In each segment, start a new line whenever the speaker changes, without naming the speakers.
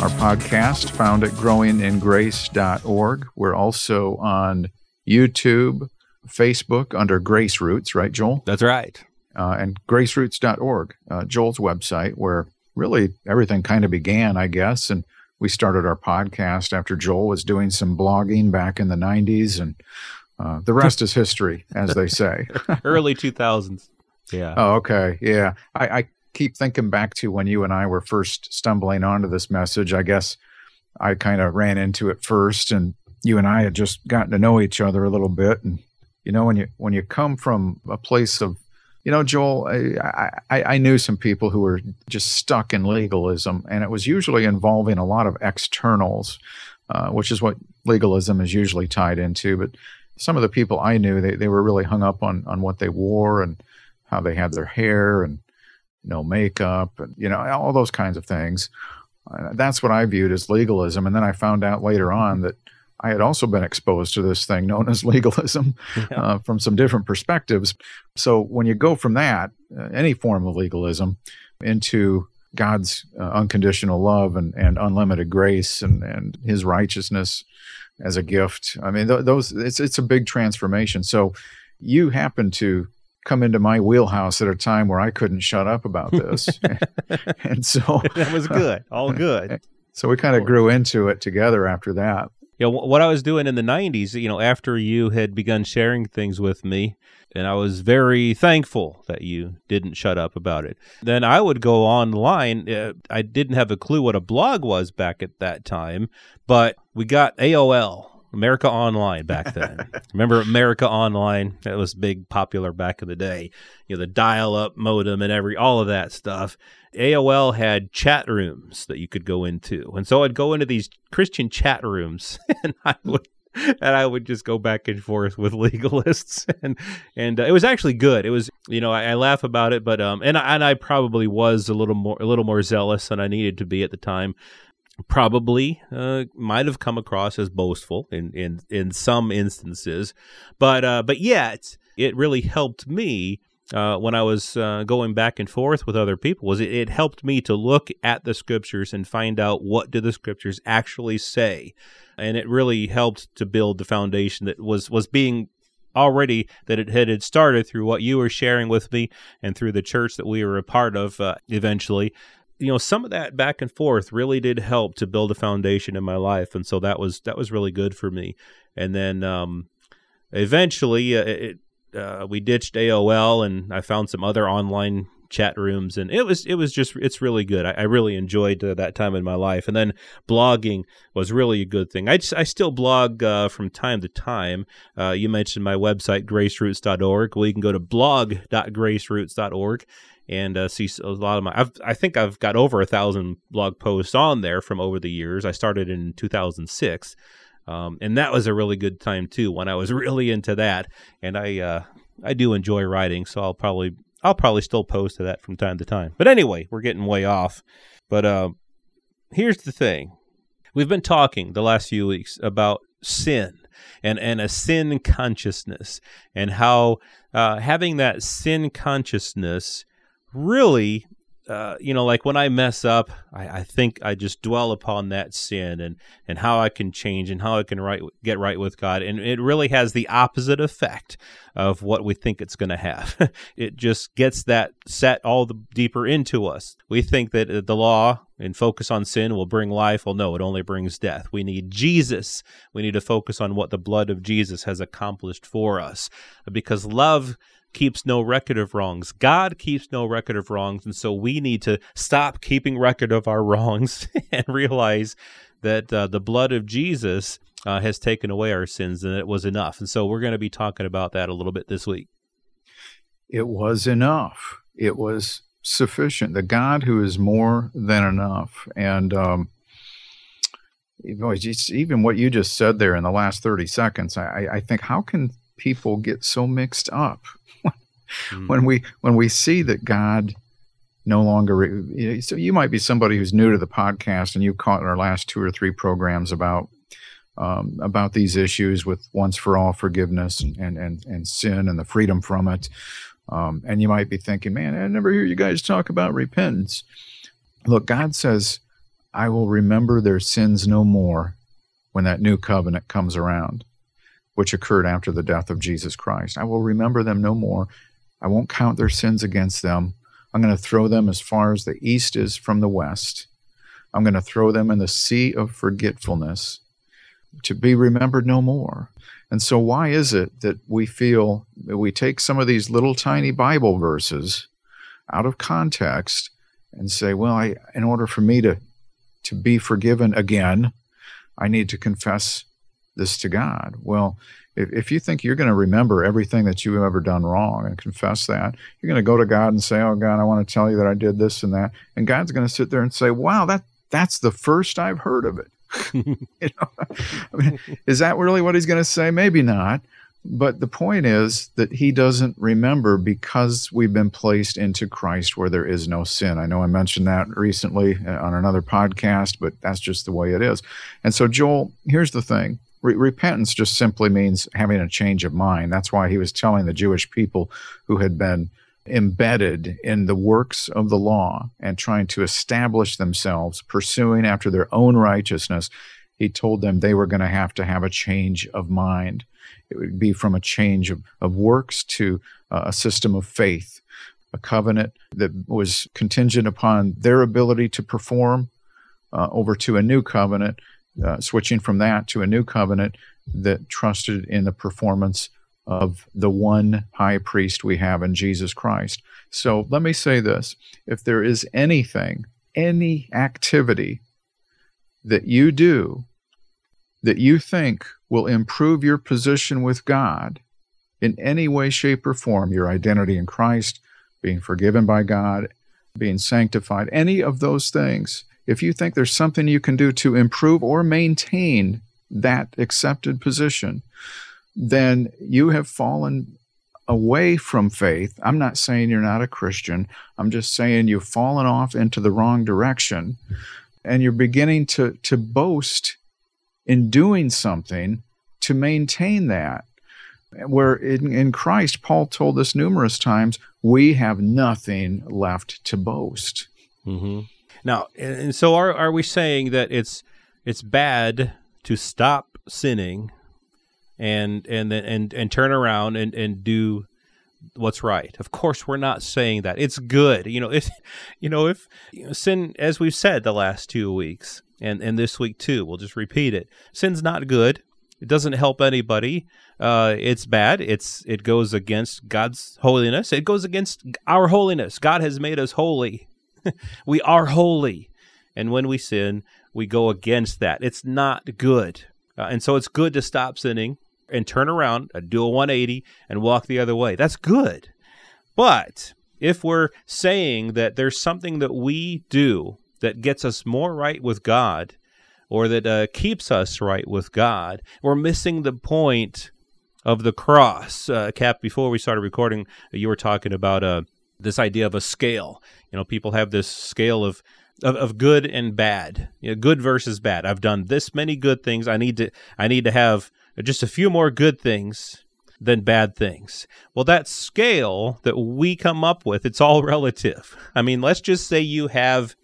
our podcast found at growingingrace.org. We're also on YouTube, Facebook under Grace Roots, right, Joel?
That's right.
Uh, and graceroots.org, uh, Joel's website, where really everything kind of began, I guess. And we started our podcast after Joel was doing some blogging back in the 90s. And uh, the rest is history, as they say.
Early 2000s. Yeah.
Oh, okay. Yeah. I, I keep thinking back to when you and I were first stumbling onto this message. I guess I kind of ran into it first, and you and I had just gotten to know each other a little bit. And you know, when you when you come from a place of you know, Joel, I, I, I, knew some people who were just stuck in legalism, and it was usually involving a lot of externals, uh, which is what legalism is usually tied into. But some of the people I knew, they, they were really hung up on, on what they wore and how they had their hair and no makeup, and you know all those kinds of things. Uh, that's what I viewed as legalism, and then I found out later on that I had also been exposed to this thing known as legalism yeah. uh, from some different perspectives. So when you go from that, uh, any form of legalism, into God's uh, unconditional love and, and unlimited grace and, and His righteousness as a gift, I mean, th- those it's it's a big transformation. So you happen to come into my wheelhouse at a time where I couldn't shut up about this. and so
that was good. All good.
So we kind of grew into it together after that.
Yeah, you know, what I was doing in the 90s, you know, after you had begun sharing things with me, and I was very thankful that you didn't shut up about it. Then I would go online. Uh, I didn't have a clue what a blog was back at that time, but we got AOL America Online back then. Remember America Online? That was big, popular back in the day. You know, the dial-up modem and every all of that stuff. AOL had chat rooms that you could go into, and so I'd go into these Christian chat rooms, and I would and I would just go back and forth with legalists, and and uh, it was actually good. It was, you know, I, I, laugh about it, but um, and and I probably was a little more a little more zealous than I needed to be at the time probably uh, might have come across as boastful in in in some instances, but uh, but yet it really helped me. Uh, when I was uh, going back and forth with other people, was it, it helped me to look at the scriptures and find out what do the scriptures actually say, and it really helped to build the foundation that was was being already that it had started through what you were sharing with me and through the church that we were a part of uh, eventually you know some of that back and forth really did help to build a foundation in my life and so that was that was really good for me. And then um, eventually uh, it, uh, we ditched AOL and I found some other online chat rooms and it was it was just it's really good. I, I really enjoyed uh, that time in my life. And then blogging was really a good thing. I, just, I still blog uh, from time to time. Uh, you mentioned my website graceroots.org well you can go to blog.graceroots.org and uh, see a lot of my. I've, I think I've got over a thousand blog posts on there from over the years. I started in 2006, um, and that was a really good time too when I was really into that. And I uh, I do enjoy writing, so I'll probably I'll probably still post to that from time to time. But anyway, we're getting way off. But uh, here's the thing: we've been talking the last few weeks about sin and and a sin consciousness and how uh, having that sin consciousness really uh, you know, like when I mess up, I, I, think I just dwell upon that sin and and how I can change and how I can right get right with God, and it really has the opposite effect of what we think it's going to have. it just gets that set all the deeper into us. We think that the law and focus on sin will bring life. Well, no, it only brings death. We need Jesus. We need to focus on what the blood of Jesus has accomplished for us, because love keeps no record of wrongs. God keeps no record of wrongs. And so we need to stop keeping record of our wrongs and realize that uh, the blood of Jesus uh, has taken away our sins and it was enough. And so we're going to be talking about that a little bit this week.
It was enough. It was sufficient. The God who is more than enough. And, um, even what you just said there in the last 30 seconds, I, I think how can people get so mixed up mm. when we when we see that God no longer so you might be somebody who's new to the podcast and you caught in our last two or three programs about um, about these issues with once for all forgiveness and, and, and, and sin and the freedom from it. Um, and you might be thinking, man, I never hear you guys talk about repentance. Look, God says, I will remember their sins no more when that new covenant comes around, which occurred after the death of Jesus Christ. I will remember them no more. I won't count their sins against them. I'm going to throw them as far as the east is from the west. I'm going to throw them in the sea of forgetfulness to be remembered no more. And so, why is it that we feel that we take some of these little tiny Bible verses out of context and say, well, I, in order for me to to be forgiven again, I need to confess this to God. Well, if, if you think you're going to remember everything that you've ever done wrong and confess that, you're going to go to God and say, "Oh God, I want to tell you that I did this and that," and God's going to sit there and say, "Wow, that that's the first I've heard of it." you know, I mean, is that really what He's going to say? Maybe not. But the point is that he doesn't remember because we've been placed into Christ where there is no sin. I know I mentioned that recently uh, on another podcast, but that's just the way it is. And so, Joel, here's the thing Re- repentance just simply means having a change of mind. That's why he was telling the Jewish people who had been embedded in the works of the law and trying to establish themselves, pursuing after their own righteousness. He told them they were going to have to have a change of mind. It would be from a change of, of works to uh, a system of faith, a covenant that was contingent upon their ability to perform, uh, over to a new covenant, uh, switching from that to a new covenant that trusted in the performance of the one high priest we have in Jesus Christ. So let me say this if there is anything, any activity that you do that you think will improve your position with God in any way, shape, or form your identity in Christ, being forgiven by God, being sanctified, any of those things. If you think there's something you can do to improve or maintain that accepted position, then you have fallen away from faith. I'm not saying you're not a Christian. I'm just saying you've fallen off into the wrong direction and you're beginning to, to boast in doing something to maintain that. Where in, in Christ, Paul told us numerous times, we have nothing left to boast.
Mm-hmm. Now, and so are are we saying that it's it's bad to stop sinning and and and and turn around and and do what's right. Of course, we're not saying that. It's good. You know, if you know if you know, sin, as we've said the last two weeks, and and this week too. We'll just repeat it. Sin's not good. It doesn't help anybody. Uh, it's bad. It's it goes against God's holiness. It goes against our holiness. God has made us holy. we are holy, and when we sin, we go against that. It's not good, uh, and so it's good to stop sinning and turn around, uh, do a 180, and walk the other way. That's good. But if we're saying that there's something that we do that gets us more right with God or that uh, keeps us right with God. We're missing the point of the cross. Uh, Cap, before we started recording, you were talking about uh, this idea of a scale. You know, people have this scale of of, of good and bad. You know, good versus bad. I've done this many good things. I need to I need to have just a few more good things than bad things. Well, that scale that we come up with, it's all relative. I mean, let's just say you have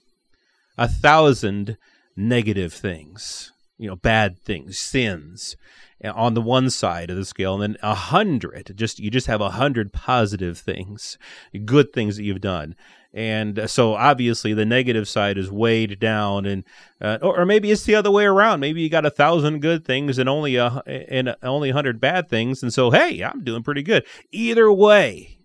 a thousand negative things, you know, bad things, sins on the one side of the scale, and then a hundred, just you just have a hundred positive things, good things that you've done. And uh, so obviously the negative side is weighed down, and uh, or, or, maybe it's the other way around. Maybe you got a thousand good things and only a and only a hundred bad things, and so hey, I'm doing pretty good. Either way,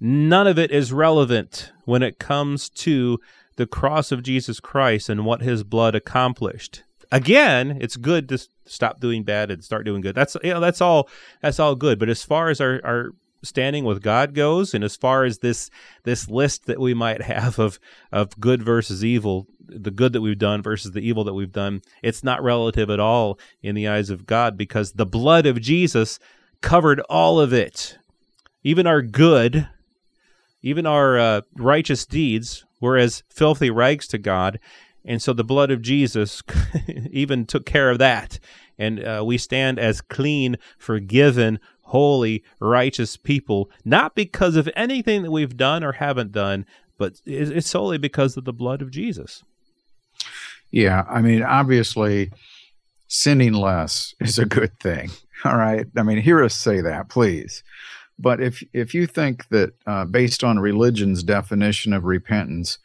none of it is relevant when it comes to the cross of Jesus Christ and what his blood accomplished. Again, it's good to stop doing bad and start doing good. That's you know, that's all that's all good, but as far as our our standing with God goes, and as far as this this list that we might have of of good versus evil, the good that we've done versus the evil that we've done, it's not relative at all in the eyes of God because the blood of Jesus covered all of it. Even our good, even our uh, righteous deeds were as filthy rags to God. And so the blood of Jesus even took care of that. And uh, we stand as clean, forgiven, holy, righteous people, not because of anything that we've done or haven't done, but it's solely because of the blood of Jesus.
Yeah. I mean, obviously, sinning less is a good thing. All right. I mean, hear us say that, please. But if if you think that uh, based on religion's definition of repentance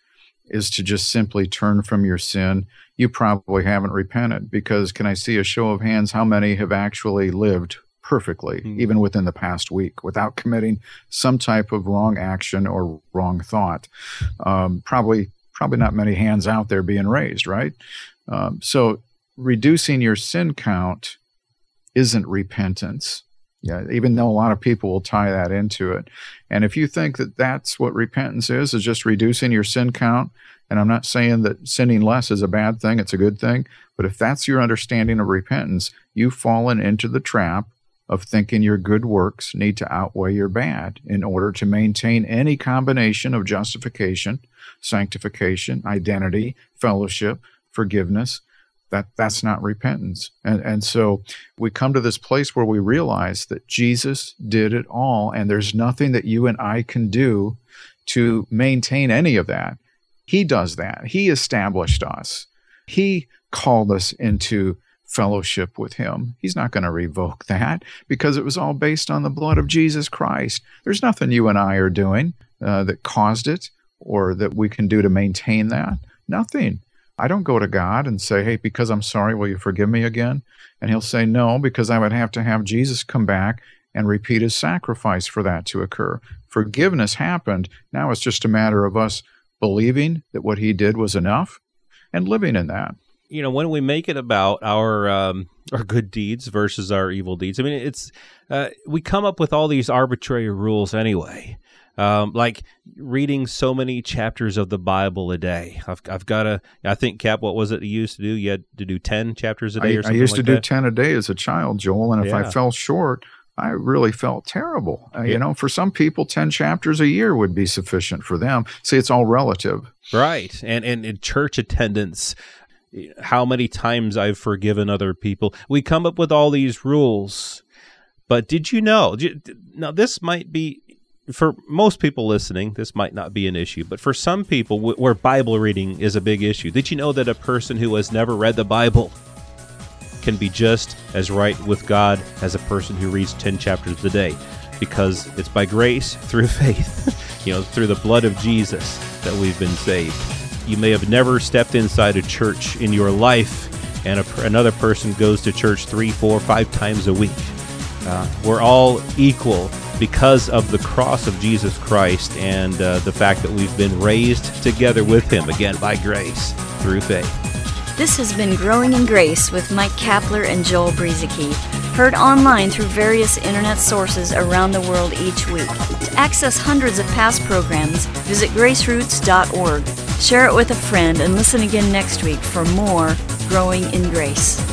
is to just simply turn from your sin, you probably haven't repented. Because can I see a show of hands? How many have actually lived perfectly, mm-hmm. even within the past week, without committing some type of wrong action or wrong thought? Um, probably probably not many hands out there being raised, right? Um, so reducing your sin count isn't repentance. Yeah, even though a lot of people will tie that into it. And if you think that that's what repentance is, is just reducing your sin count, and I'm not saying that sinning less is a bad thing, it's a good thing, but if that's your understanding of repentance, you've fallen into the trap of thinking your good works need to outweigh your bad in order to maintain any combination of justification, sanctification, identity, fellowship, forgiveness, that that's not repentance. And and so we come to this place where we realize that Jesus did it all and there's nothing that you and I can do to maintain any of that. He does that. He established us. He called us into fellowship with him. He's not going to revoke that because it was all based on the blood of Jesus Christ. There's nothing you and I are doing uh, that caused it or that we can do to maintain that. Nothing I don't go to God and say, hey, because I'm sorry, will you forgive me again? And he'll say, no, because I would have to have Jesus come back and repeat his sacrifice for that to occur. Forgiveness happened. Now it's just a matter of us believing that what he did was enough and living in that.
You know, when we make it about our um, our good deeds versus our evil deeds, I mean, it's uh, we come up with all these arbitrary rules anyway um, like reading so many chapters of the Bible a day. I've, I've got to, I think, Cap, what was it you used to do? You had to do 10 chapters a day
I,
or something
I used
like
to
that?
do 10 a day as a child, Joel. And if yeah. I fell short, I really felt terrible. Uh, yeah. You know, for some people, 10 chapters a year would be sufficient for them. See, it's all relative.
Right. And, and in church attendance, how many times I've forgiven other people. We come up with all these rules. But did you know? Now, this might be for most people listening, this might not be an issue, but for some people w- where Bible reading is a big issue, did you know that a person who has never read the Bible can be just as right with God as a person who reads 10 chapters a day? Because it's by grace through faith, you know, through the blood of Jesus that we've been saved. You may have never stepped inside a church in your life, and a, another person goes to church three, four, five times a week. Uh, we're all equal because of the cross of Jesus Christ and uh, the fact that we've been raised together with Him, again, by grace through faith.
This has been Growing in Grace with Mike Kapler and Joel Brueseke, heard online through various internet sources around the world each week. To access hundreds of past programs, visit graceroots.org. Share it with a friend and listen again next week for more Growing in Grace.